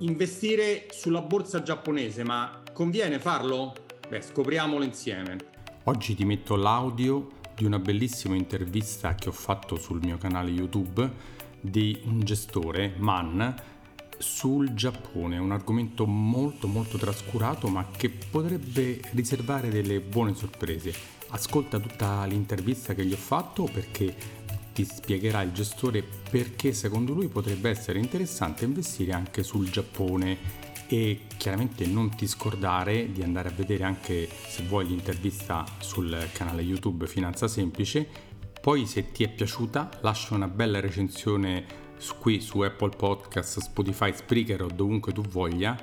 investire sulla borsa giapponese, ma conviene farlo? Beh, scopriamolo insieme. Oggi ti metto l'audio di una bellissima intervista che ho fatto sul mio canale YouTube di un gestore, Man, sul Giappone, un argomento molto molto trascurato ma che potrebbe riservare delle buone sorprese. Ascolta tutta l'intervista che gli ho fatto perché ti spiegherà il gestore perché secondo lui potrebbe essere interessante investire anche sul Giappone e chiaramente non ti scordare di andare a vedere anche se vuoi l'intervista sul canale YouTube Finanza Semplice. Poi se ti è piaciuta lascia una bella recensione qui su Apple Podcast, Spotify, Spreaker o dovunque tu voglia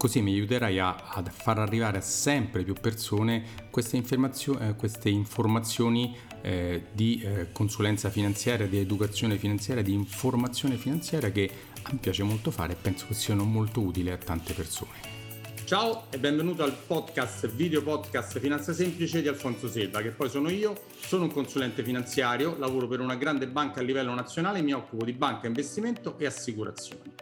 Così mi aiuterai a, a far arrivare a sempre più persone queste, informazio- eh, queste informazioni eh, di eh, consulenza finanziaria, di educazione finanziaria, di informazione finanziaria che a me piace molto fare e penso che siano molto utili a tante persone. Ciao e benvenuto al podcast, video podcast Finanza Semplice di Alfonso Selva, che poi sono io, sono un consulente finanziario, lavoro per una grande banca a livello nazionale mi occupo di banca, investimento e assicurazioni.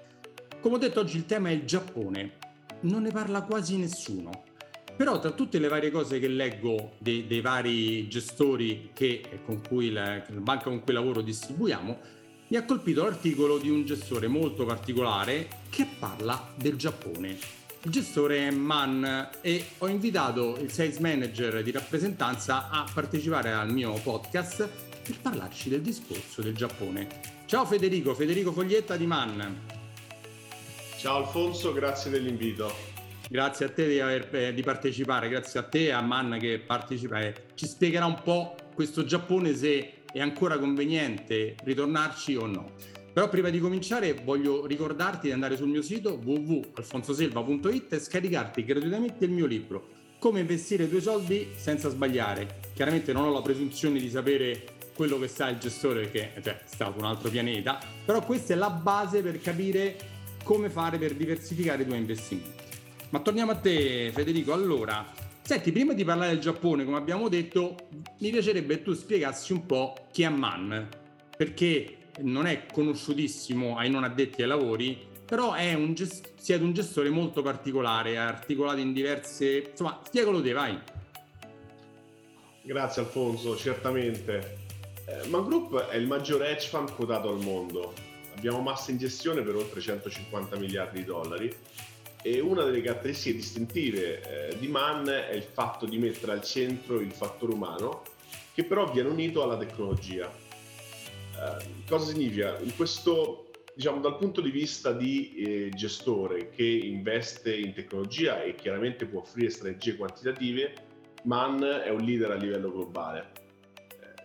Come ho detto oggi il tema è il Giappone non ne parla quasi nessuno. Però tra tutte le varie cose che leggo dei, dei vari gestori che, con cui la, la banca con cui lavoro distribuiamo, mi ha colpito l'articolo di un gestore molto particolare che parla del Giappone. Il gestore è Man e ho invitato il sales manager di rappresentanza a partecipare al mio podcast per parlarci del discorso del Giappone. Ciao Federico, Federico Foglietta di Man. Ciao Alfonso, grazie dell'invito. Grazie a te di, aver, eh, di partecipare, grazie a te e a Man che partecipa e ci spiegherà un po' questo Giappone se è ancora conveniente ritornarci o no. Però prima di cominciare voglio ricordarti di andare sul mio sito www.alfonsoselva.it e scaricarti gratuitamente il mio libro Come investire i tuoi soldi senza sbagliare. Chiaramente non ho la presunzione di sapere quello che sa il gestore perché cioè, è stato un altro pianeta, però questa è la base per capire come fare per diversificare i tuoi investimenti. Ma torniamo a te Federico, allora, senti, prima di parlare del Giappone, come abbiamo detto, mi piacerebbe che tu spiegassi un po' chi è Man, perché non è conosciutissimo ai non addetti ai lavori, però è un gest- siete un gestore molto particolare, articolato in diverse... Insomma, spiegalo te, vai. Grazie Alfonso, certamente. Eh, Man Group è il maggiore hedge fund quotato al mondo abbiamo massa in gestione per oltre 150 miliardi di dollari e una delle caratteristiche distintive eh, di Man è il fatto di mettere al centro il fattore umano che però viene unito alla tecnologia. Eh, cosa significa? In questo, diciamo, dal punto di vista di eh, gestore che investe in tecnologia e chiaramente può offrire strategie quantitative, Man è un leader a livello globale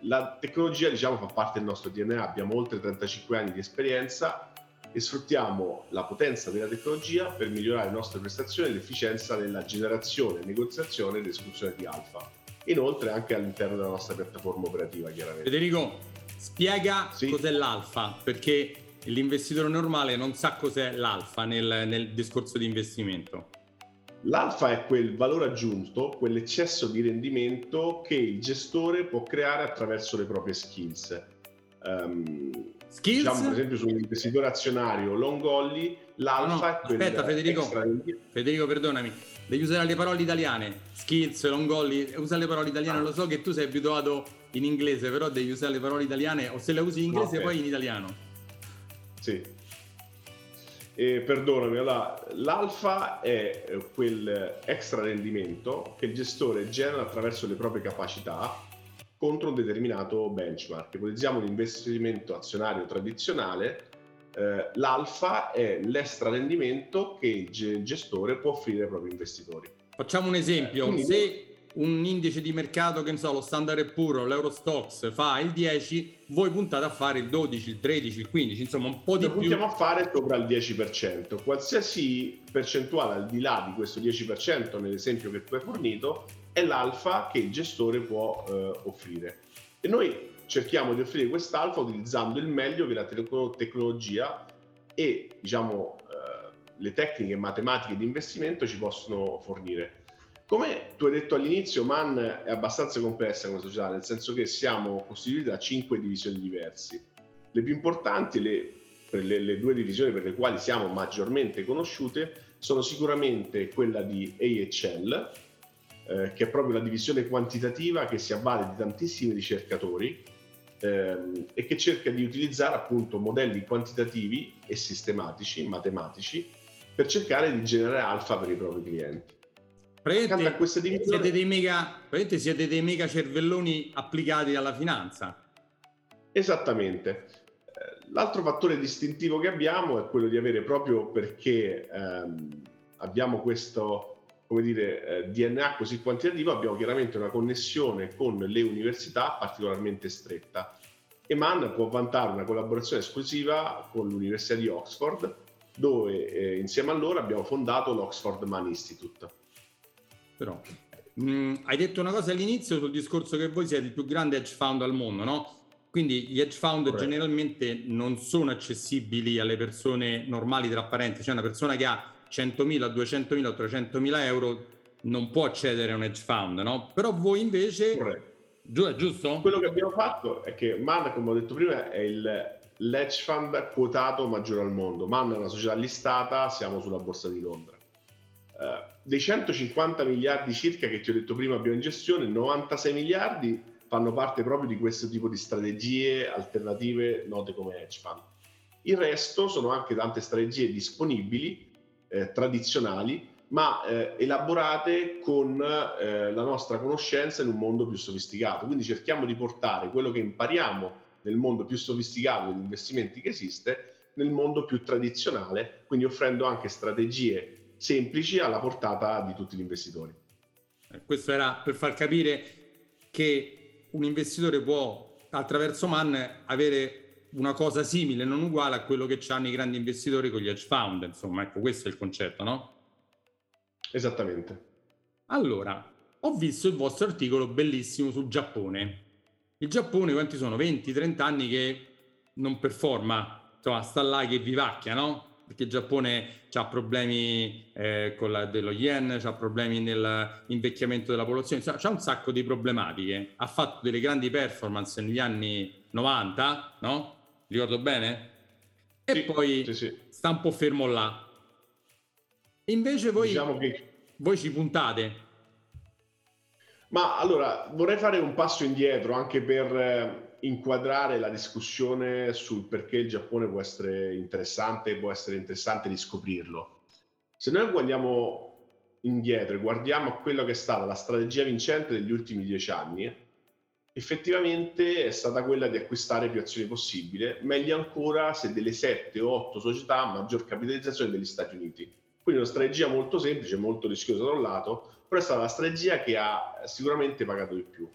la tecnologia diciamo, fa parte del nostro DNA, abbiamo oltre 35 anni di esperienza e sfruttiamo la potenza della tecnologia per migliorare le nostre prestazioni e l'efficienza nella generazione, negoziazione ed esecuzione di alfa. Inoltre anche all'interno della nostra piattaforma operativa, chiaramente. Federico, spiega sì. cos'è l'alfa, perché l'investitore normale non sa cos'è l'alfa nel, nel discorso di investimento. L'alfa è quel valore aggiunto, quell'eccesso di rendimento che il gestore può creare attraverso le proprie skills. Um, skills? Diciamo per esempio su un investitore azionario long only, l'alfa no, no, Aspetta Federico, Federico perdonami, devi usare le parole italiane, skills, long only, usa le parole italiane, ah. lo so che tu sei abituato in inglese, però devi usare le parole italiane o se le usi in inglese okay. poi in italiano. Sì, eh, perdonami, allora, l'alfa è eh, quel extra rendimento che il gestore genera attraverso le proprie capacità contro un determinato benchmark. Ipotizziamo un investimento azionario tradizionale, eh, l'alfa è l'extra rendimento che il gestore può offrire ai propri investitori. Facciamo un esempio, Quindi, se un indice di mercato che ne so, lo Standard Poor's, l'Eurostox fa il 10, voi puntate a fare il 12, il 13, il 15, insomma un po' di Noi più. Puntiamo a fare sopra il 10%. Qualsiasi percentuale al di là di questo 10% nell'esempio che tu hai fornito è l'alfa che il gestore può eh, offrire. E noi cerchiamo di offrire quest'alfa utilizzando il meglio che la tecnologia e diciamo eh, le tecniche matematiche di investimento ci possono fornire. Come tu hai detto all'inizio, Man è abbastanza complessa come società, nel senso che siamo costituiti da cinque divisioni diverse. Le più importanti, le le, le, due divisioni per le quali siamo maggiormente conosciute sono sicuramente quella di AHL, eh, che è proprio la divisione quantitativa che si avvale di tantissimi ricercatori ehm, e che cerca di utilizzare appunto modelli quantitativi e sistematici, matematici, per cercare di generare alfa per i propri clienti. Praticamente, siete, dei mega, siete dei mega cervelloni applicati alla finanza. Esattamente. Eh, l'altro fattore distintivo che abbiamo è quello di avere proprio perché ehm, abbiamo questo come dire, eh, DNA così quantitativo, abbiamo chiaramente una connessione con le università particolarmente stretta. E MAN può vantare una collaborazione esclusiva con l'Università di Oxford, dove eh, insieme a loro abbiamo fondato l'Oxford Man Institute. Però, mh, mm, hai detto una cosa all'inizio sul discorso che voi siete il più grande hedge fund al mondo, no? Quindi gli hedge fund Corretto. generalmente non sono accessibili alle persone normali, tra parentesi, cioè una persona che ha 100.000, 200.000 o 300.000 euro non può accedere a un hedge fund, no? Però voi invece... Corretto. Giusto? Quello che abbiamo fatto è che MAN, come ho detto prima, è il l'edge fund quotato maggiore al mondo. MAN è una società listata, siamo sulla borsa di Londra. Uh, dei 150 miliardi circa che ti ho detto prima abbiamo in gestione, 96 miliardi fanno parte proprio di questo tipo di strategie alternative note come hedge fund. Il resto sono anche tante strategie disponibili eh, tradizionali, ma eh, elaborate con eh, la nostra conoscenza in un mondo più sofisticato. Quindi cerchiamo di portare quello che impariamo nel mondo più sofisticato degli investimenti che esiste nel mondo più tradizionale, quindi offrendo anche strategie semplici alla portata di tutti gli investitori. Eh, questo era per far capire che un investitore può attraverso MAN avere una cosa simile, non uguale a quello che hanno i grandi investitori con gli hedge fund, insomma, ecco, questo è il concetto, no? Esattamente. Allora, ho visto il vostro articolo bellissimo sul Giappone. Il Giappone quanti sono? 20-30 anni che non performa, insomma, sta là che vivacchia, no? Perché il Giappone ha problemi eh, con la, dello yen, ha problemi nell'invecchiamento della popolazione, c'ha un sacco di problematiche. Ha fatto delle grandi performance negli anni 90, no? Ricordo bene? E sì, poi sì, sì. sta un po' fermo là. Invece voi, diciamo che... voi ci puntate. Ma allora vorrei fare un passo indietro anche per eh, inquadrare la discussione sul perché il Giappone può essere interessante e può essere interessante riscoprirlo. Se noi guardiamo indietro e guardiamo a quello che è stata la strategia vincente degli ultimi dieci anni, effettivamente è stata quella di acquistare più azioni possibile, meglio ancora se delle 7 o 8 società a maggior capitalizzazione degli Stati Uniti. Quindi una strategia molto semplice, molto rischiosa da un lato, però è stata la strategia che ha sicuramente pagato di più.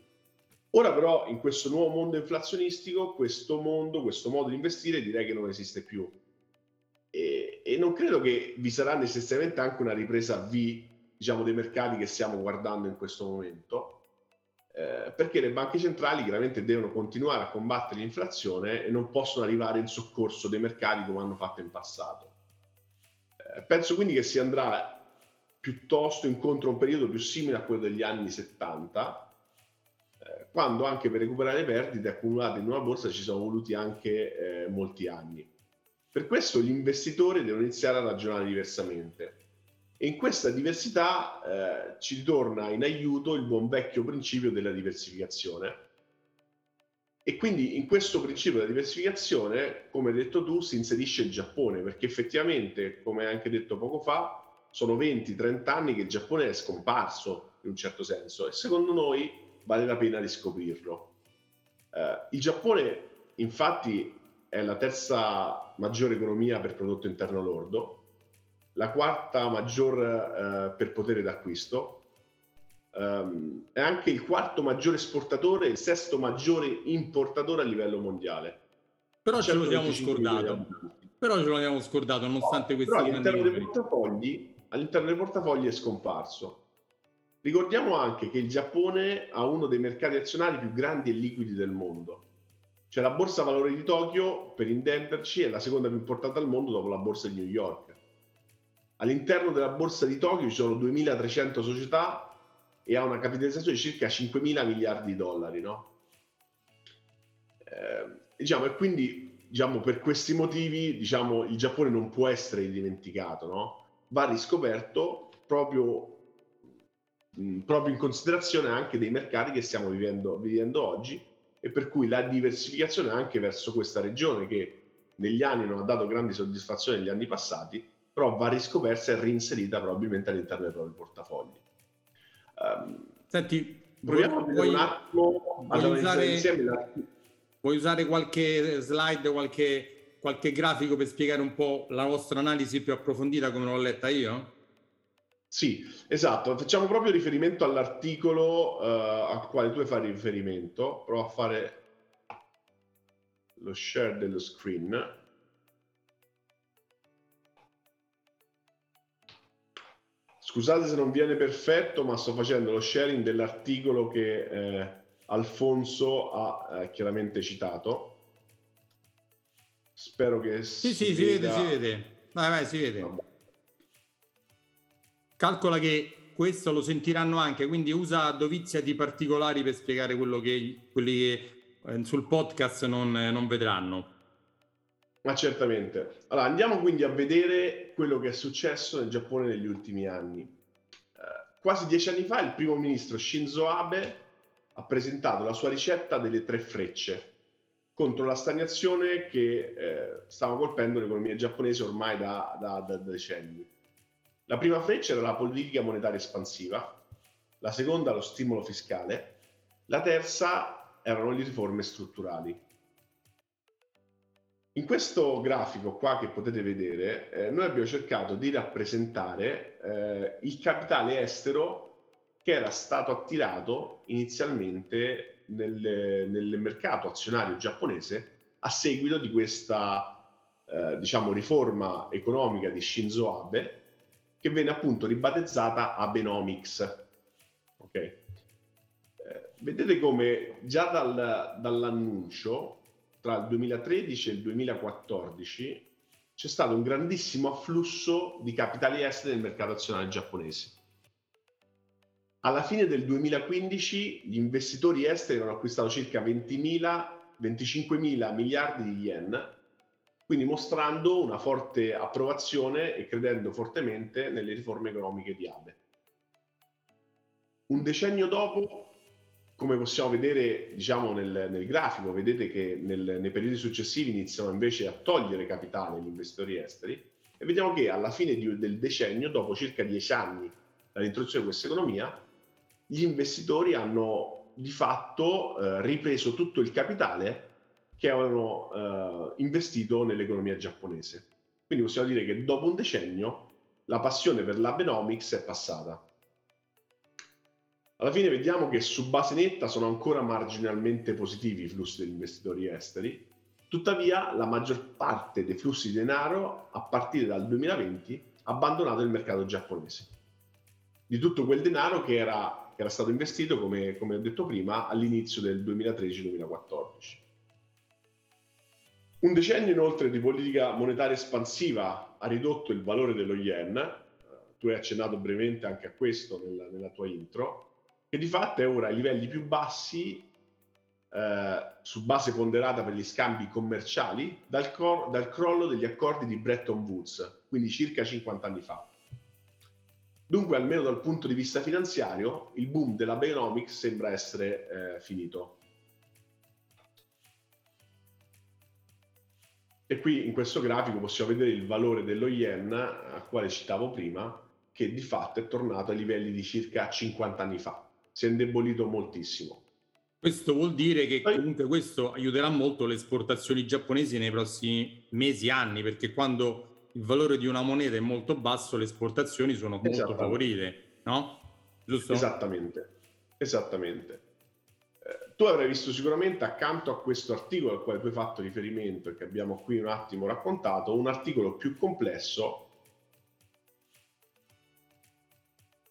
Ora però in questo nuovo mondo inflazionistico, questo mondo, questo modo di investire direi che non esiste più. E, e non credo che vi sarà necessariamente anche una ripresa V, diciamo, dei mercati che stiamo guardando in questo momento, eh, perché le banche centrali chiaramente devono continuare a combattere l'inflazione e non possono arrivare in soccorso dei mercati come hanno fatto in passato. Eh, penso quindi che si andrà piuttosto incontro a un periodo più simile a quello degli anni 70, eh, quando anche per recuperare perdite accumulate in una borsa ci sono voluti anche eh, molti anni. Per questo gli investitori devono iniziare a ragionare diversamente e in questa diversità eh, ci ritorna in aiuto il buon vecchio principio della diversificazione. E quindi in questo principio della diversificazione, come hai detto tu, si inserisce il Giappone, perché effettivamente, come hai anche detto poco fa, sono 20-30 anni che il Giappone è scomparso in un certo senso e secondo noi vale la pena riscoprirlo. Eh, il Giappone infatti è la terza maggiore economia per prodotto interno lordo, la quarta maggior eh, per potere d'acquisto, um, è anche il quarto maggiore esportatore e il sesto maggiore importatore a livello mondiale. Però ce lo siamo scordato. Però ce l'abbiamo scordato nonostante no, questi all'interno dei, portafogli, all'interno dei portafogli è scomparso. Ricordiamo anche che il Giappone ha uno dei mercati azionari più grandi e liquidi del mondo. Cioè la borsa valore di Tokyo, per intenderci, è la seconda più importante al mondo dopo la borsa di New York. All'interno della borsa di Tokyo ci sono 2300 società e ha una capitalizzazione di circa 5 mila miliardi di dollari, no? Eh, diciamo, e quindi diciamo, per questi motivi, diciamo, il Giappone non può essere dimenticato, no? Va riscoperto proprio, mh, proprio in considerazione anche dei mercati che stiamo vivendo, vivendo oggi e per cui la diversificazione anche verso questa regione che negli anni non ha dato grandi soddisfazioni negli anni passati, però va riscoperta e reinserita probabilmente all'interno dei propri portafogli. Um, Senti, proviamo vuoi, un attimo a usare, insieme la... Vuoi usare qualche slide, qualche, qualche grafico per spiegare un po' la vostra analisi più approfondita come l'ho letta io? Sì, esatto, facciamo proprio riferimento all'articolo uh, al quale tu fai riferimento, provo a fare lo share dello screen. Scusate se non viene perfetto, ma sto facendo lo sharing dell'articolo che eh, Alfonso ha eh, chiaramente citato. Spero che sì, si, sì, si vede, si vede. Vai, vai, si vede. Vabbè. Calcola che questo lo sentiranno anche, quindi usa dovizia di particolari per spiegare quello che quelli che eh, sul podcast non, non vedranno. Ma certamente. Allora, andiamo quindi a vedere quello che è successo nel Giappone negli ultimi anni. Eh, quasi dieci anni fa il primo ministro Shinzo Abe ha presentato la sua ricetta delle tre frecce contro la stagnazione che eh, stava colpendo l'economia giapponese ormai da, da, da decenni. La prima freccia era la politica monetaria espansiva, la seconda lo stimolo fiscale, la terza erano le riforme strutturali. In questo grafico qua che potete vedere, eh, noi abbiamo cercato di rappresentare eh, il capitale estero che era stato attirato inizialmente nel, nel mercato azionario giapponese a seguito di questa eh, diciamo, riforma economica di Shinzo Abe che venne appunto ribattezzata Abenomics. Okay? vedete come già dal, dall'annuncio tra il 2013 e il 2014 c'è stato un grandissimo afflusso di capitali esteri nel mercato azionario giapponese. Alla fine del 2015 gli investitori esteri hanno acquistato circa 20.000-25.000 miliardi di yen, quindi mostrando una forte approvazione e credendo fortemente nelle riforme economiche di Abe. Un decennio dopo come possiamo vedere diciamo, nel, nel grafico, vedete che nel, nei periodi successivi iniziano invece a togliere capitale gli investitori esteri e vediamo che alla fine di, del decennio, dopo circa dieci anni dall'introduzione di questa economia, gli investitori hanno di fatto eh, ripreso tutto il capitale che avevano eh, investito nell'economia giapponese. Quindi possiamo dire che dopo un decennio la passione per l'Abenomics è passata. Alla fine vediamo che su base netta sono ancora marginalmente positivi i flussi degli investitori esteri, tuttavia la maggior parte dei flussi di denaro a partire dal 2020 ha abbandonato il mercato giapponese. Di tutto quel denaro che era, che era stato investito, come, come ho detto prima, all'inizio del 2013-2014. Un decennio inoltre di politica monetaria espansiva ha ridotto il valore dello yen, tu hai accennato brevemente anche a questo nella, nella tua intro, che di fatto è ora ai livelli più bassi eh, su base ponderata per gli scambi commerciali dal, cor- dal, crollo degli accordi di Bretton Woods, quindi circa 50 anni fa. Dunque, almeno dal punto di vista finanziario, il boom della Binomics sembra essere eh, finito. E qui in questo grafico possiamo vedere il valore dello yen, al quale citavo prima, che di fatto è tornato ai livelli di circa 50 anni fa si è indebolito moltissimo. Questo vuol dire che comunque questo aiuterà molto le esportazioni giapponesi nei prossimi mesi, e anni, perché quando il valore di una moneta è molto basso, le esportazioni sono molto favorite, no? Giusto? Esattamente, esattamente. Eh, tu avrai visto sicuramente accanto a questo articolo al quale tu hai fatto riferimento e che abbiamo qui un attimo raccontato, un articolo più complesso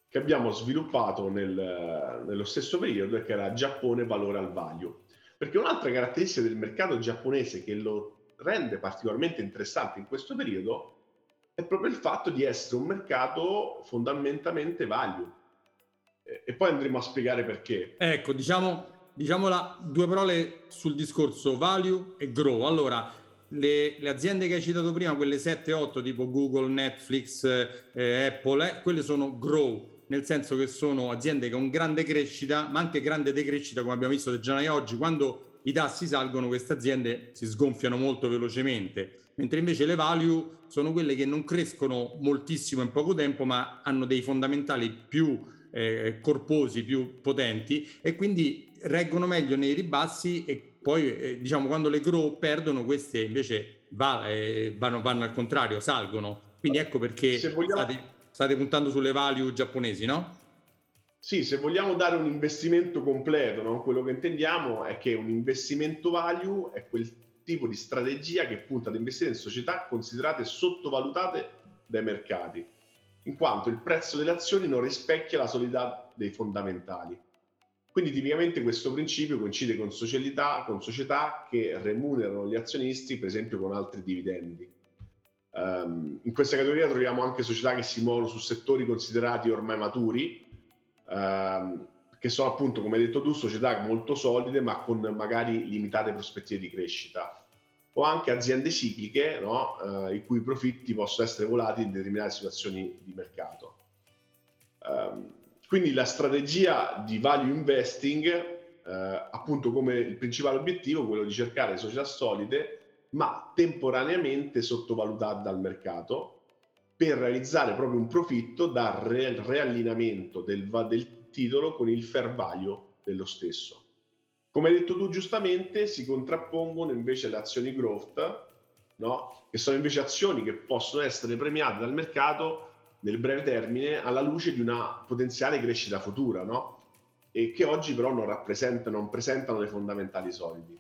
che abbiamo sviluppato nel, nello stesso periodo e che era Giappone valore al value. Perché un'altra caratteristica del mercato giapponese che lo rende particolarmente interessante in questo periodo è proprio il fatto di essere un mercato fondamentalmente value. E, poi andremo a spiegare perché. Ecco, diciamo, diciamo la, due parole sul discorso value e grow. Allora, le, le, aziende che hai citato prima, quelle 7-8 tipo Google, Netflix, eh, Apple, eh, quelle sono grow, nel senso che sono aziende con grande crescita, ma anche grande decrescita, come abbiamo visto già oggi. Quando i tassi salgono, queste aziende si sgonfiano molto velocemente, mentre invece le value sono quelle che non crescono moltissimo in poco tempo, ma hanno dei fondamentali più eh, corposi, più potenti e quindi reggono meglio nei ribassi e poi eh, diciamo quando le grow perdono queste invece va, eh, vanno, vanno, al contrario, salgono. Quindi ecco perché vogliamo... state, state puntando sulle value giapponesi, no? Sì, se vogliamo dare un investimento completo, no? quello che intendiamo è che un investimento value è quel tipo di strategia che punta ad investire in società considerate sottovalutate dai mercati, in quanto il prezzo delle azioni non rispecchia la solidità dei fondamentali. Quindi tipicamente questo principio coincide con socialità, con società che remunerano gli azionisti, per esempio con altri dividendi. Um, in questa categoria troviamo anche società che si muovono su settori considerati ormai maturi, um, che sono appunto, come hai detto tu, società molto solide ma con magari limitate prospettive di crescita o anche aziende cicliche no? uh, i cui profitti possono essere volati in determinate situazioni di mercato. Um, quindi la strategia di value investing, eh, appunto come il principale obiettivo, quello di cercare società solide, ma temporaneamente sottovalutate dal mercato, per realizzare proprio un profitto dal re- reallineamento del, del titolo con il fair value dello stesso. Come hai detto tu giustamente, si contrappongono invece le azioni growth, no? che sono invece azioni che possono essere premiate dal mercato nel breve termine alla luce di una potenziale crescita futura, no? E che oggi però non rappresentano, non presentano dei fondamentali solidi.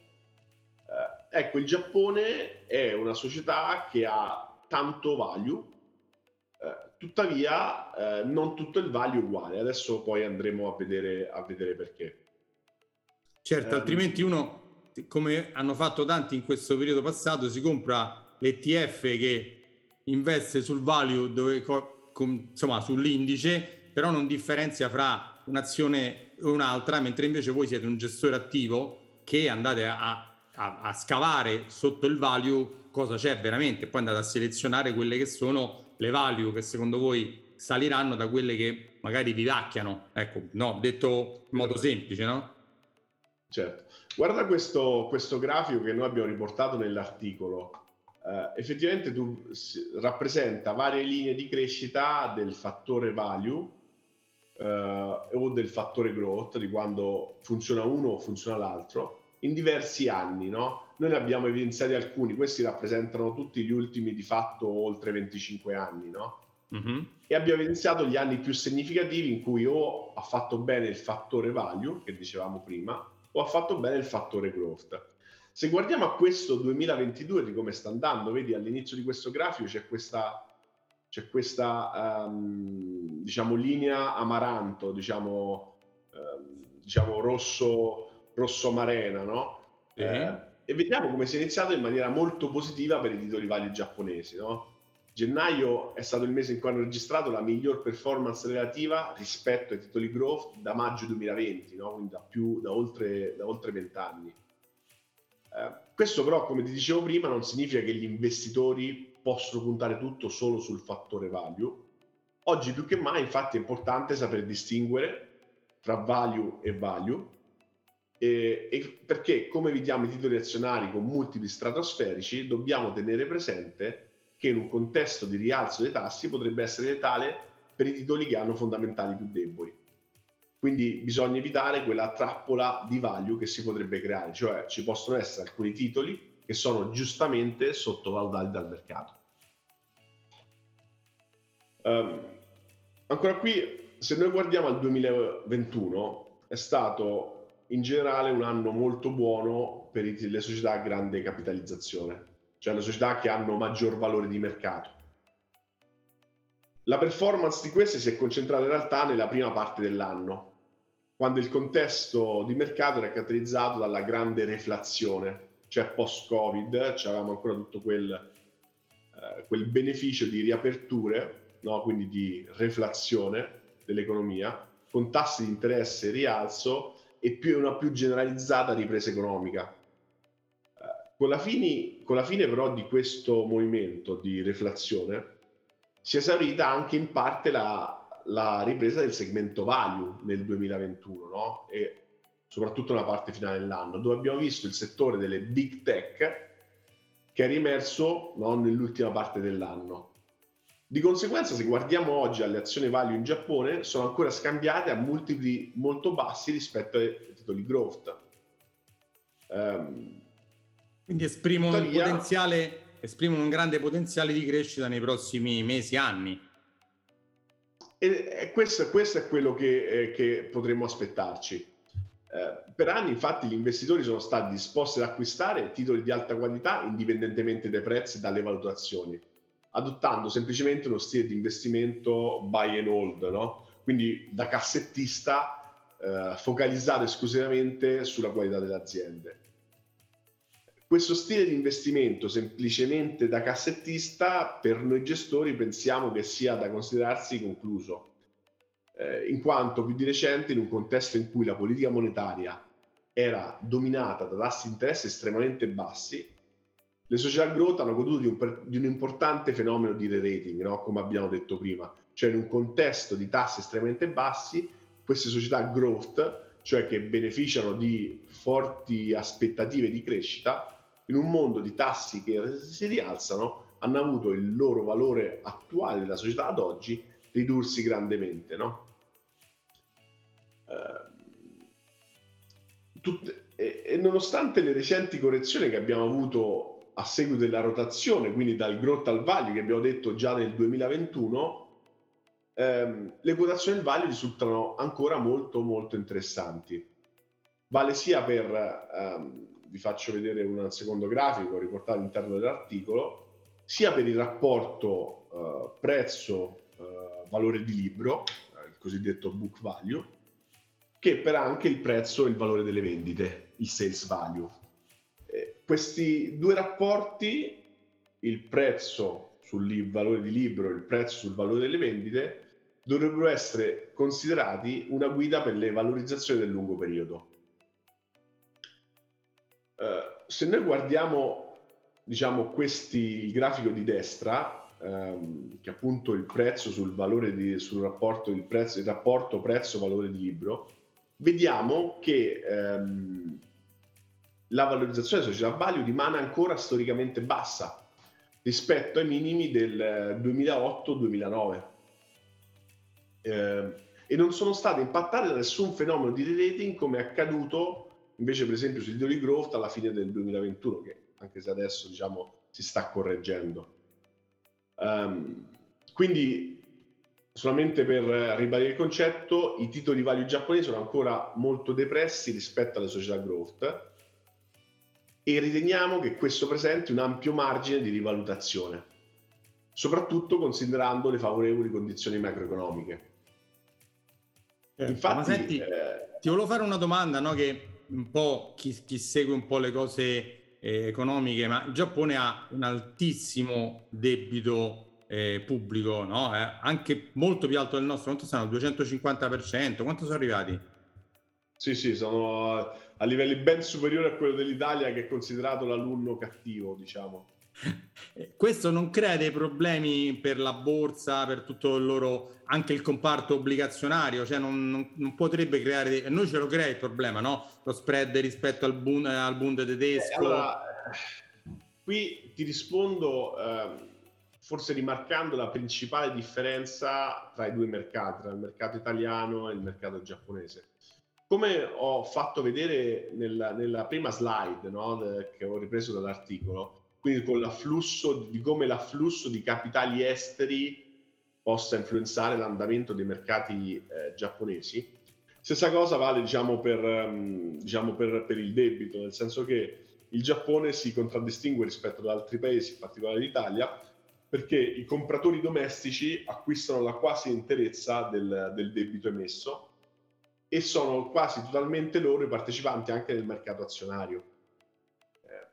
Eh, ecco, il Giappone è una società che ha tanto value, eh, tuttavia eh, non tutto il value è uguale. Adesso poi andremo a vedere, a vedere perché. Certo, ehm, altrimenti uno, come hanno fatto tanti in questo periodo passato, si compra l'ETF che investe sul value dove insomma, sull'indice, però non differenzia fra un'azione e un'altra, mentre invece voi siete un gestore attivo che andate a, a, a scavare sotto il value cosa c'è veramente, poi andate a selezionare quelle che sono le value che secondo voi saliranno da quelle che magari vi vacchiano. Ecco, no, detto in modo semplice, no? Certo. Guarda questo, questo grafico che noi abbiamo riportato nell'articolo eh, effettivamente tu rappresenta varie linee di crescita del fattore value eh, o del fattore growth, di quando funziona uno o funziona l'altro, in diversi anni. No? Noi ne abbiamo evidenziati alcuni, questi rappresentano tutti gli ultimi di fatto oltre 25 anni. No? Mm-hmm. E abbiamo evidenziato gli anni più significativi in cui o ha fatto bene il fattore value, che dicevamo prima, o ha fatto bene il fattore growth. Se guardiamo a questo 2022 di come sta andando, vedi all'inizio di questo grafico c'è questa, c'è questa um, diciamo, linea amaranto, diciamo, um, diciamo rosso, rosso marena, no? Uh-huh. Eh, e vediamo come si è iniziato in maniera molto positiva per i titoli validi giapponesi, no? Gennaio è stato il mese in cui hanno registrato la miglior performance relativa rispetto ai titoli growth da maggio 2020, no? quindi da, più, da, oltre, da oltre 20 anni. Eh, questo però, come ti dicevo prima, non significa che gli investitori possono puntare tutto solo sul fattore value. Oggi più che mai, infatti, è importante saper distinguere tra value e value, e, e perché come evitiamo i titoli azionari con multipli stratosferici, dobbiamo tenere presente che in un contesto di rialzo dei tassi potrebbe essere letale per i titoli che hanno fondamentali più deboli. Quindi bisogna evitare quella trappola di value che si potrebbe creare, cioè ci possono essere alcuni titoli che sono giustamente sottovalutati dal mercato. Um, ancora qui, se noi guardiamo al 2021, è stato in generale un anno molto buono per le società a grande capitalizzazione, cioè le società che hanno maggior valore di mercato. La performance di queste si è concentrata in realtà nella prima parte dell'anno, quando il contesto di mercato era caratterizzato dalla grande reflazione, cioè post-Covid, avevamo ancora tutto quel, eh, quel beneficio di riaperture, no? quindi di reflazione dell'economia, con tassi di interesse in rialzo e più una più generalizzata ripresa economica. Con, la fine, con la fine però di questo movimento di reflazione si è esaurita anche in parte la, la ripresa del segmento value nel 2021 no? e soprattutto nella parte finale dell'anno, dove abbiamo visto il settore delle big tech che è riemerso no, nell'ultima parte dell'anno. Di conseguenza, se guardiamo oggi alle azioni value in Giappone, sono ancora scambiate a multipli molto bassi rispetto ai titoli growth. Um, Quindi esprimono, tuttavia, un esprimono un grande potenziale di crescita nei prossimi mesi, anni. E questo, questo è quello che, eh, che potremmo aspettarci. Eh, per anni infatti gli investitori sono stati disposti ad acquistare titoli di alta qualità indipendentemente dai prezzi e dalle valutazioni, adottando semplicemente uno stile di investimento buy and hold, no? quindi da cassettista eh, focalizzato esclusivamente sulla qualità delle aziende. Questo stile di investimento semplicemente da cassettista per noi gestori pensiamo che sia da considerarsi concluso eh, in quanto più di recente in un contesto in cui la politica monetaria era dominata da tassi di interesse estremamente bassi, le società growth hanno goduto di un, di un importante fenomeno di re-rating, no? come abbiamo detto prima, cioè in un contesto di tassi estremamente bassi, queste società growth, cioè che beneficiano di forti aspettative di crescita, in un mondo di tassi che si rialzano, hanno avuto il loro valore attuale della società ad oggi ridursi grandemente. No? tutte, e, e, nonostante le recenti correzioni che abbiamo avuto a seguito della rotazione, quindi dal growth al value che abbiamo detto già nel 2021, ehm, le quotazioni del value risultano ancora molto molto interessanti. Vale sia per, ehm, vi faccio vedere un secondo grafico riportato all'interno dell'articolo, sia per il rapporto eh, prezzo eh, di libro, eh, il cosiddetto book value, che per anche il prezzo e il valore delle vendite, il sales value. Eh, questi due rapporti, il prezzo sul valore di libro e il prezzo sul valore delle vendite, dovrebbero essere considerati una guida per le valorizzazioni del lungo periodo. Uh, se noi guardiamo diciamo questi il grafico di destra um, che appunto il prezzo sul valore di, sul rapporto il prezzo il rapporto prezzo valore di libro vediamo che ehm, la valorizzazione della società value rimane ancora storicamente bassa rispetto ai minimi del 2008-2009 eh, e non sono state impattate da nessun fenomeno di re-rating come è accaduto invece per esempio sui titoli growth alla fine del 2021 che anche se adesso diciamo si sta correggendo. Um, quindi solamente per ribadire il concetto, i titoli value giapponesi sono ancora molto depressi rispetto alle società growth e riteniamo che questo presenti un ampio margine di rivalutazione, soprattutto considerando le favorevoli condizioni macroeconomiche. Eh, Infatti, senti, eh, ti volevo fare una domanda, no? che un po' chi, chi, segue un po' le cose eh, economiche, ma il Giappone ha un altissimo debito eh, pubblico, no? eh, anche molto più alto del nostro, quanto sono? 250%, quanto sono arrivati? Sì, sì, sono a livelli ben superiori a quello dell'Italia che è considerato l'alunno cattivo, diciamo. Questo non crea dei problemi per la borsa, per tutto il loro, anche il comparto obbligazionario, cioè non, non, non potrebbe creare, dei, noi ce lo crea il problema, no? Lo spread rispetto al Bund, al Bund tedesco. Eh, allora, qui ti rispondo, eh, forse rimarcando la principale differenza tra i due mercati, tra il mercato italiano e il mercato giapponese. Come ho fatto vedere nella, nella prima slide no, che ho ripreso dall'articolo, quindi con l'afflusso di come l'afflusso di capitali esteri possa influenzare l'andamento dei mercati eh, giapponesi. Stessa cosa vale diciamo, per, um, diciamo per, per il debito, nel senso che il Giappone si contraddistingue rispetto ad altri paesi, in particolare l'Italia, perché i compratori domestici acquistano la quasi interezza del, del debito emesso e sono quasi totalmente loro i partecipanti anche nel mercato azionario. Eh,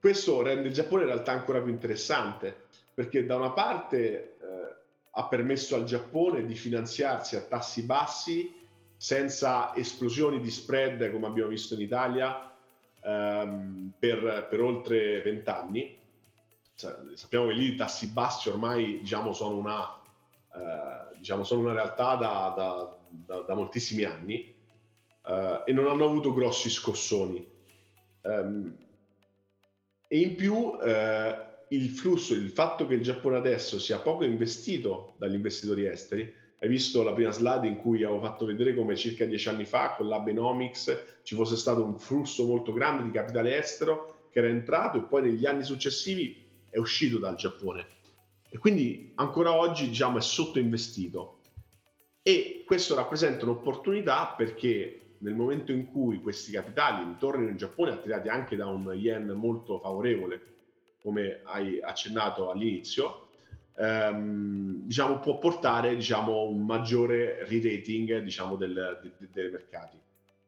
questo rende il Giappone in realtà ancora più interessante perché da una parte eh, ha permesso al Giappone di finanziarsi a tassi bassi senza esplosioni di spread come abbiamo visto in Italia ehm, per, per, oltre vent'anni. sappiamo che lì i tassi bassi ormai diciamo, sono, una, eh, diciamo, sono una realtà da, da, da, da moltissimi anni eh, e non hanno avuto grossi scossoni. Um, e in più eh, il flusso, il fatto che il Giappone adesso sia poco investito dagli investitori esteri, hai visto la prima slide in cui avevo fatto vedere come circa dieci anni fa con l'Abenomics ci fosse stato un flusso molto grande di capitale estero che era entrato e poi negli anni successivi è uscito dal Giappone. E quindi ancora oggi diciamo è sottoinvestito. E questo rappresenta un'opportunità perché nel momento in cui questi capitali ritornano in Giappone, attirati anche da un yen molto favorevole, come hai accennato all'inizio, ehm, diciamo, può portare diciamo, un maggiore re-rating diciamo, del, de, dei mercati.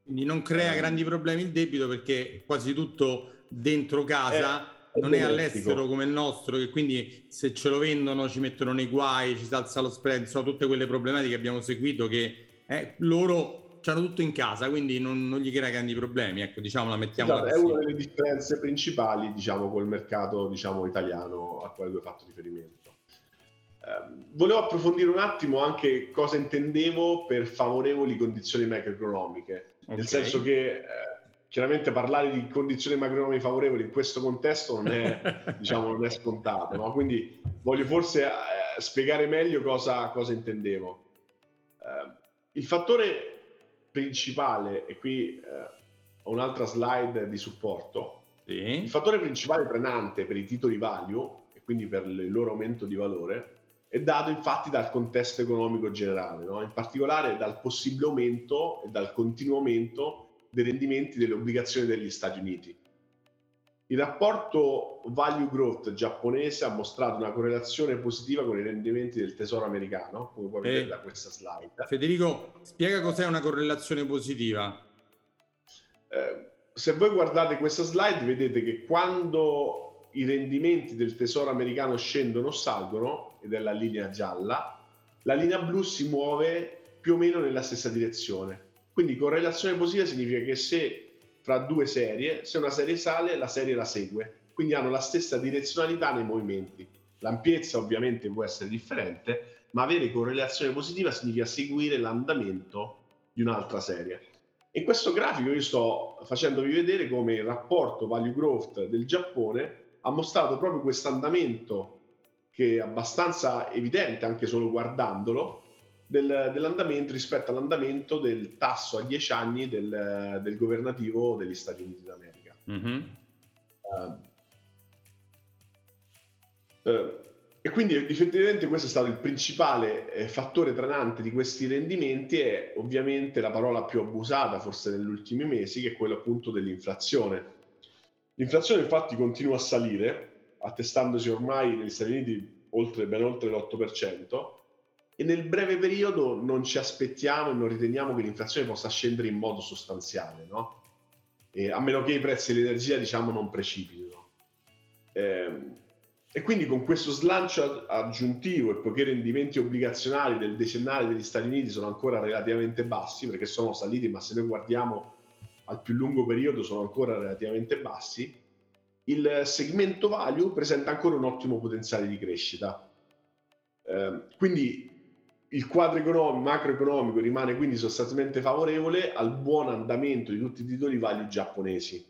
Quindi non crea eh, grandi problemi il debito perché quasi tutto dentro casa... È, non è all'estero come il nostro, che quindi se ce lo vendono ci mettono nei guai, ci si alza lo spread, sono tutte quelle problematiche che abbiamo seguito che eh, loro c'hanno tutto in casa, quindi non, non, gli crea grandi problemi, ecco, diciamo, la mettiamo esatto, È una delle differenze principali, diciamo, col mercato, diciamo, italiano a quale tu hai fatto riferimento. Eh, volevo approfondire un attimo anche cosa intendevo per favorevoli condizioni macroeconomiche, okay. nel senso che eh, chiaramente parlare di condizioni macroeconomiche favorevoli in questo contesto non è, diciamo, non è scontato, no? quindi voglio forse eh, spiegare meglio cosa, cosa intendevo. Eh, il fattore principale, e qui eh, ho un'altra slide di supporto, sì. il fattore principale frenante per i titoli value, e quindi per il loro aumento di valore, è dato infatti dal contesto economico generale, no? in particolare dal possibile aumento e dal continuo aumento dei rendimenti delle obbligazioni degli Stati Uniti. Il rapporto value growth giapponese ha mostrato una correlazione positiva con i rendimenti del tesoro americano, come puoi vedere eh, da questa slide. Federico, spiega cos'è una correlazione positiva. Eh, se voi guardate questa slide vedete che quando i rendimenti del tesoro americano scendono o salgono, ed è la linea gialla, la linea blu si muove più o meno nella stessa direzione. Quindi correlazione positiva significa che se fra due serie, se una serie sale la serie la segue, quindi hanno la stessa direzionalità nei movimenti. L'ampiezza ovviamente può essere differente, ma avere correlazione positiva significa seguire l'andamento di un'altra serie. In questo grafico io sto facendovi vedere come il rapporto value growth del Giappone ha mostrato proprio questo andamento che è abbastanza evidente anche solo guardandolo, del, dell'andamento rispetto all'andamento del tasso a 10 anni del, del governativo degli Stati Uniti d'America. Mm-hmm. Uh, uh, e quindi effettivamente questo è stato il principale eh, fattore tranante di questi rendimenti e ovviamente la parola più abusata forse negli ultimi mesi che è quella appunto dell'inflazione. L'inflazione infatti continua a salire, attestandosi ormai negli Stati Uniti oltre, ben oltre l'8%, e nel breve periodo non ci aspettiamo e non riteniamo che l'inflazione possa scendere in modo sostanziale, no? a meno che i prezzi dell'energia diciamo non precipitino. Eh, e quindi con questo slancio aggiuntivo e poiché i rendimenti obbligazionali del decennale degli Stati Uniti sono ancora relativamente bassi, perché sono saliti, ma se noi guardiamo al più lungo periodo sono ancora relativamente bassi, il segmento value presenta ancora un ottimo potenziale di crescita. Eh, quindi il quadro economico, macroeconomico rimane quindi sostanzialmente favorevole al buon andamento di tutti i titoli value giapponesi.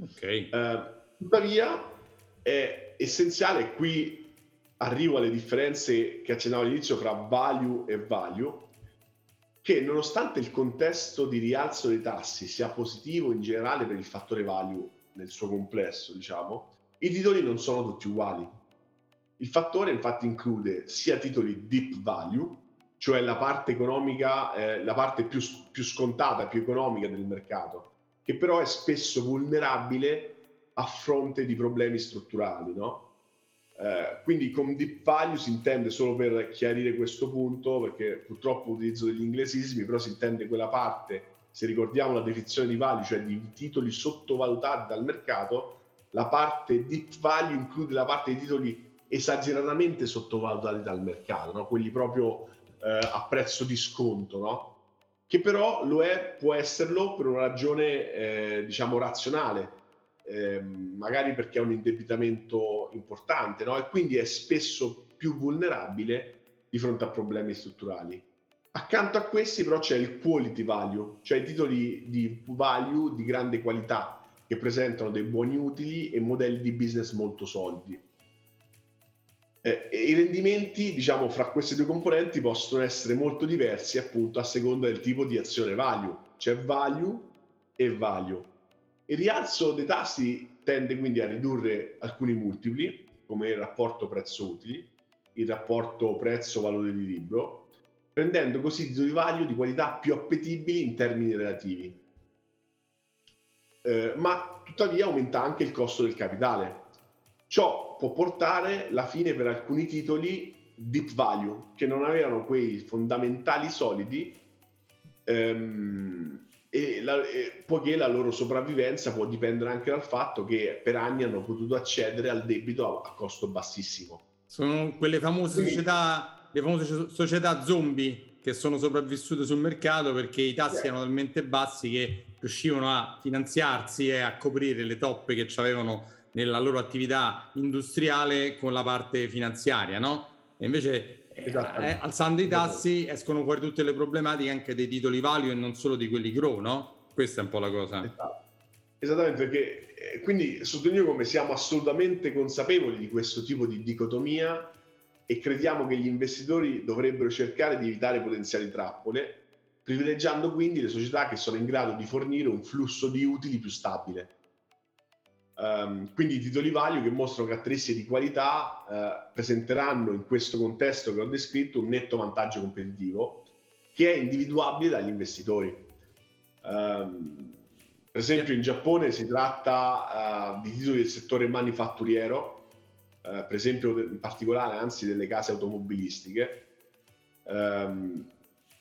Ok. Eh, tuttavia è essenziale, qui arrivo alle differenze che accennavo all'inizio fra value e value, che nonostante il contesto di rialzo dei tassi sia positivo in generale per il fattore value nel suo complesso, diciamo, i titoli non sono tutti uguali il fattore infatti include sia titoli deep value, cioè la parte economica, eh, la parte più, più scontata, più economica del mercato, che però è spesso vulnerabile a fronte di problemi strutturali, no? Eh, quindi con deep value si intende solo per chiarire questo punto, perché purtroppo utilizzo degli inglesismi, però si intende quella parte, se ricordiamo la definizione di value, cioè di titoli sottovalutati dal mercato, la parte deep value include la parte di titoli esageratamente sottovalutati dal mercato, no? quelli proprio eh, a prezzo di sconto, no? che però lo è, può esserlo per una ragione, eh, diciamo, razionale, eh, magari perché ha un indebitamento importante, no? E quindi è spesso più vulnerabile di fronte a problemi strutturali. Accanto a questi però c'è il quality value, cioè i titoli di value di grande qualità che presentano dei buoni utili e modelli di business molto solidi. Eh, I rendimenti, diciamo, fra queste due componenti possono essere molto diversi appunto a seconda del tipo di azione value. C'è value e value. Il rialzo dei tassi tende quindi a ridurre alcuni multipli, come il rapporto prezzo-utili, il rapporto prezzo-valore di libro, rendendo così titoli value di qualità più appetibili in termini relativi. Eh, ma tuttavia aumenta anche il costo del capitale, Ciò può portare la fine per alcuni titoli deep value che non avevano quei fondamentali solidi ehm, e, la, e poiché la loro sopravvivenza può dipendere anche dal fatto che per anni hanno potuto accedere al debito a, a costo bassissimo. Sono quelle famose Quindi, società, le famose società zombie che sono sopravvissute sul mercato perché i tassi yeah. erano talmente bassi che riuscivano a finanziarsi e a coprire le toppe che avevano nella loro attività industriale con la parte finanziaria, no? E invece eh, eh, alzando i tassi escono fuori tutte le problematiche anche dei titoli value e non solo di quelli grow, no? Questa è un po' la cosa. Esatto. Esattamente, perché eh, quindi sottolineo come siamo assolutamente consapevoli di questo tipo di dicotomia e crediamo che gli investitori dovrebbero cercare di evitare potenziali trappole, privilegiando quindi le società che sono in grado di fornire un flusso di utili più stabile. Um, quindi i titoli value che mostrano caratteristiche di qualità uh, presenteranno in questo contesto che ho descritto un netto vantaggio competitivo che è individuabile dagli investitori. Um, per esempio in Giappone si tratta uh, di titoli del settore manifatturiero, uh, per esempio in particolare anzi delle case automobilistiche. Um,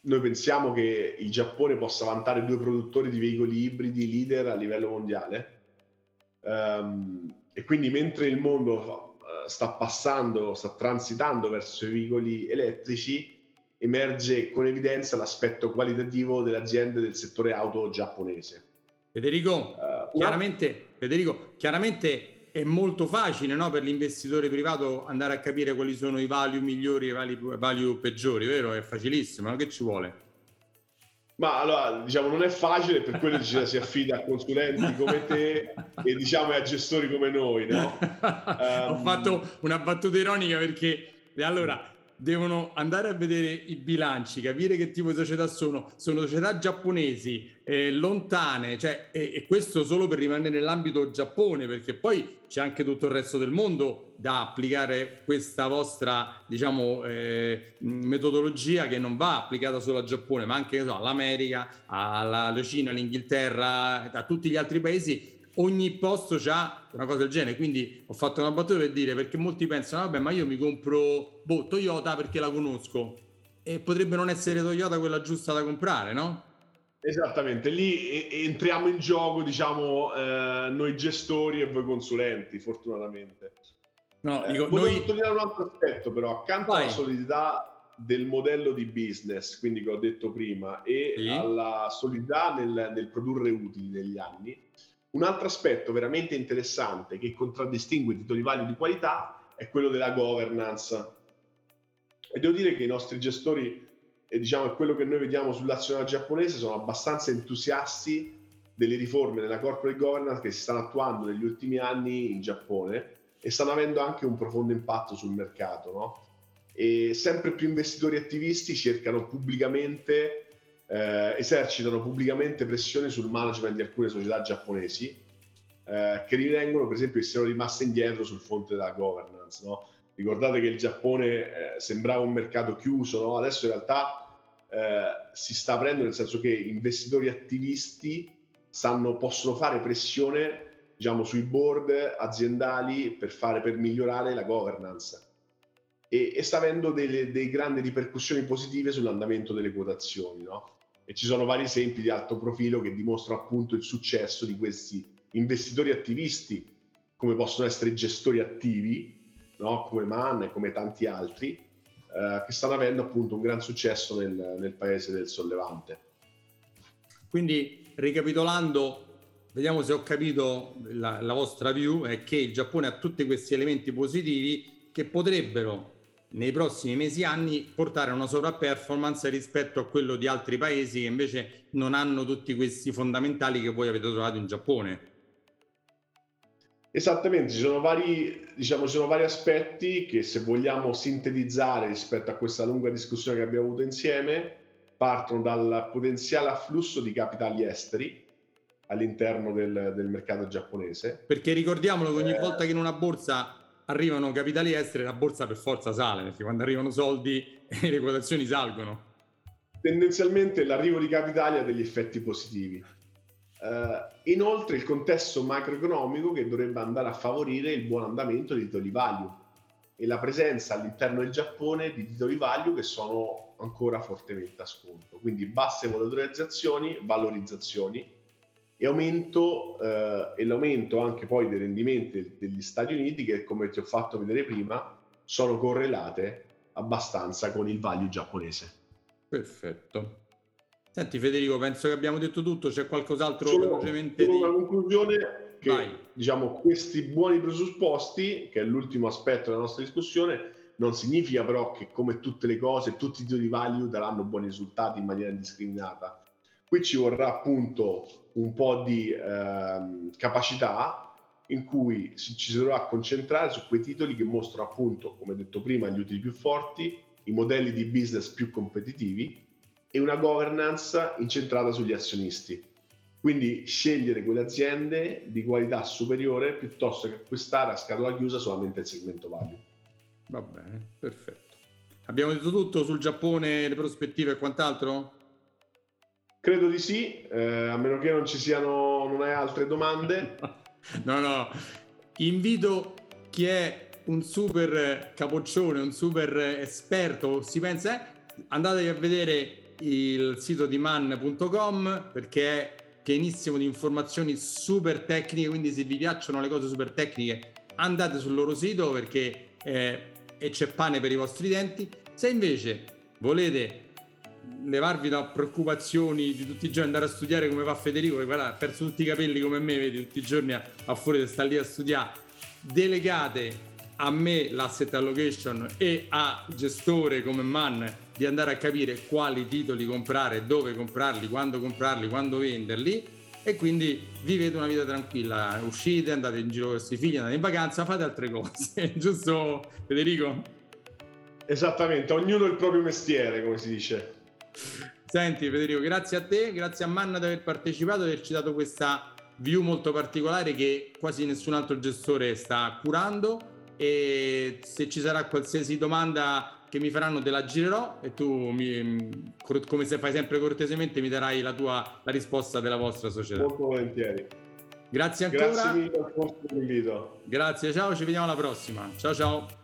noi pensiamo che il Giappone possa vantare due produttori di veicoli ibridi leader a livello mondiale e quindi mentre il mondo uh, sta passando, sta transitando verso i veicoli elettrici, emerge con evidenza l'aspetto qualitativo delle aziende del settore auto giapponese. Federico, uh, chiaramente, Federico, chiaramente è molto facile no, per l'investitore privato andare a capire quali sono i value migliori e i value, value peggiori, vero? È facilissimo, no? che ci vuole? Ma allora, diciamo, non è facile, per quello ci si affida a consulenti come te e diciamo a gestori come noi, no? Um... Ho fatto una battuta ironica perché allora devono andare a vedere i bilanci, capire che tipo di società sono, sono società giapponesi, eh, lontane, cioè, e, e, questo solo per rimanere nell'ambito Giappone, perché poi c'è anche tutto il resto del mondo da applicare questa vostra, diciamo, eh, metodologia che non va applicata solo al Giappone, ma anche so, all'America, alla, alla Cina, all'Inghilterra, a tutti gli altri paesi ogni posto ha una cosa del genere. Quindi ho fatto una battuta per dire perché molti pensano, vabbè, ma io mi compro boh, Toyota perché la conosco. E potrebbe non essere Toyota quella giusta da comprare, no? Esattamente, lì entriamo in gioco, diciamo, eh, noi gestori e voi consulenti, fortunatamente. No, eh, dico, noi... sottolineare un altro aspetto, però, accanto Vai. alla solidità del modello di business, quindi che ho detto prima, e sì. alla solidità nel, nel produrre utili negli anni, un altro aspetto veramente interessante che contraddistingue i titoli value di qualità è quello della governance. E devo dire che i nostri gestori, e diciamo quello che noi vediamo sull'azionale giapponese, sono abbastanza entusiasti delle riforme della corporate governance che si stanno attuando negli ultimi anni in Giappone e stanno avendo anche un profondo impatto sul mercato. No? E sempre più investitori attivisti cercano pubblicamente eh, esercitano pubblicamente pressione sul management di alcune società giapponesi eh, che ritengono per esempio che siano rimaste indietro sul fronte della governance. No? Ricordate che il Giappone eh, sembrava un mercato chiuso, no? adesso in realtà eh, si sta aprendo nel senso che investitori attivisti sanno, possono fare pressione diciamo, sui board aziendali per, fare, per migliorare la governance e, sta avendo delle, delle, grandi ripercussioni positive sull'andamento delle quotazioni. No? E ci sono vari esempi di alto profilo che dimostrano appunto il successo di questi investitori attivisti, come possono essere gestori attivi, no? come Man e come tanti altri, eh, che stanno avendo appunto un gran successo nel, nel paese del sollevante. Quindi ricapitolando, vediamo se ho capito la, la vostra view, è che il Giappone ha tutti questi elementi positivi che potrebbero nei prossimi mesi e anni portare una sovrapperformance rispetto a quello di altri paesi che invece non hanno tutti questi fondamentali che voi avete trovato in Giappone. Esattamente, ci sono vari, diciamo, ci sono vari aspetti che se vogliamo sintetizzare rispetto a questa lunga discussione che abbiamo avuto insieme, partono dal potenziale afflusso di capitali esteri all'interno del, del mercato giapponese. Perché ricordiamolo che ogni eh... volta che in una borsa arrivano capitali esteri, la borsa per forza sale, perché quando arrivano soldi le quotazioni salgono. Tendenzialmente l'arrivo di capitali ha degli effetti positivi. Uh, inoltre il contesto macroeconomico che dovrebbe andare a favorire il buon andamento dei titoli value e la presenza all'interno del Giappone di titoli value che sono ancora fortemente a sconto. Quindi basse valorizzazioni, valorizzazioni e, aumento, eh, e l'aumento anche poi dei rendimenti degli Stati Uniti che come ti ho fatto vedere prima sono correlate abbastanza con il value giapponese. Perfetto. Senti Federico, penso che abbiamo detto tutto, c'è qualcos'altro solo, velocemente? Solo di... una conclusione che Vai. diciamo questi buoni presupposti, che è l'ultimo aspetto della nostra discussione, non significa però che come tutte le cose, tutti i titoli di value daranno buoni risultati in maniera indiscriminata. Qui ci vorrà appunto un po' di eh, capacità in cui ci si dovrà concentrare su quei titoli che mostrano appunto, come detto prima, gli utili più forti, i modelli di business più competitivi e una governance incentrata sugli azionisti. Quindi scegliere quelle aziende di qualità superiore piuttosto che acquistare a scatola chiusa solamente il segmento value. Va bene, perfetto. Abbiamo detto tutto sul Giappone, le prospettive e quant'altro? Credo di sì, eh, a meno che non ci siano non hai altre domande. no, no. Invito chi è un super capoccione, un super esperto, si pensa, eh, andatevi a vedere il sito di man.com perché è pienissimo di informazioni super tecniche, quindi se vi piacciono le cose super tecniche andate sul loro sito perché eh, c'è pane per i vostri denti. Se invece volete levarvi da preoccupazioni di tutti i giorni, andare a studiare come fa Federico, che guarda, ha perso tutti i capelli come me, vedi, tutti i giorni a, a fuori di stare lì a studiare, delegate a me l'asset allocation e a gestore come Man di andare a capire quali titoli comprare, dove comprarli, quando comprarli, quando venderli e quindi vivete una vita tranquilla, uscite, andate in giro con i vostri figli, andate in vacanza, fate altre cose, giusto Federico? Esattamente, ognuno il proprio mestiere, come si dice. Senti Federico, grazie a te, grazie a Manna di aver partecipato e averci dato questa view molto particolare che quasi nessun altro gestore sta curando e se ci sarà qualsiasi domanda che mi faranno te la girerò e tu mi, come se fai sempre cortesemente mi darai la tua la risposta della vostra società. Molto volentieri. Grazie ancora. Grazie mille per il vostro invito. Grazie, ciao, ci vediamo alla prossima. Ciao ciao.